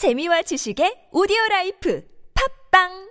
재미와 지식의 오디오 라이프. 팝빵!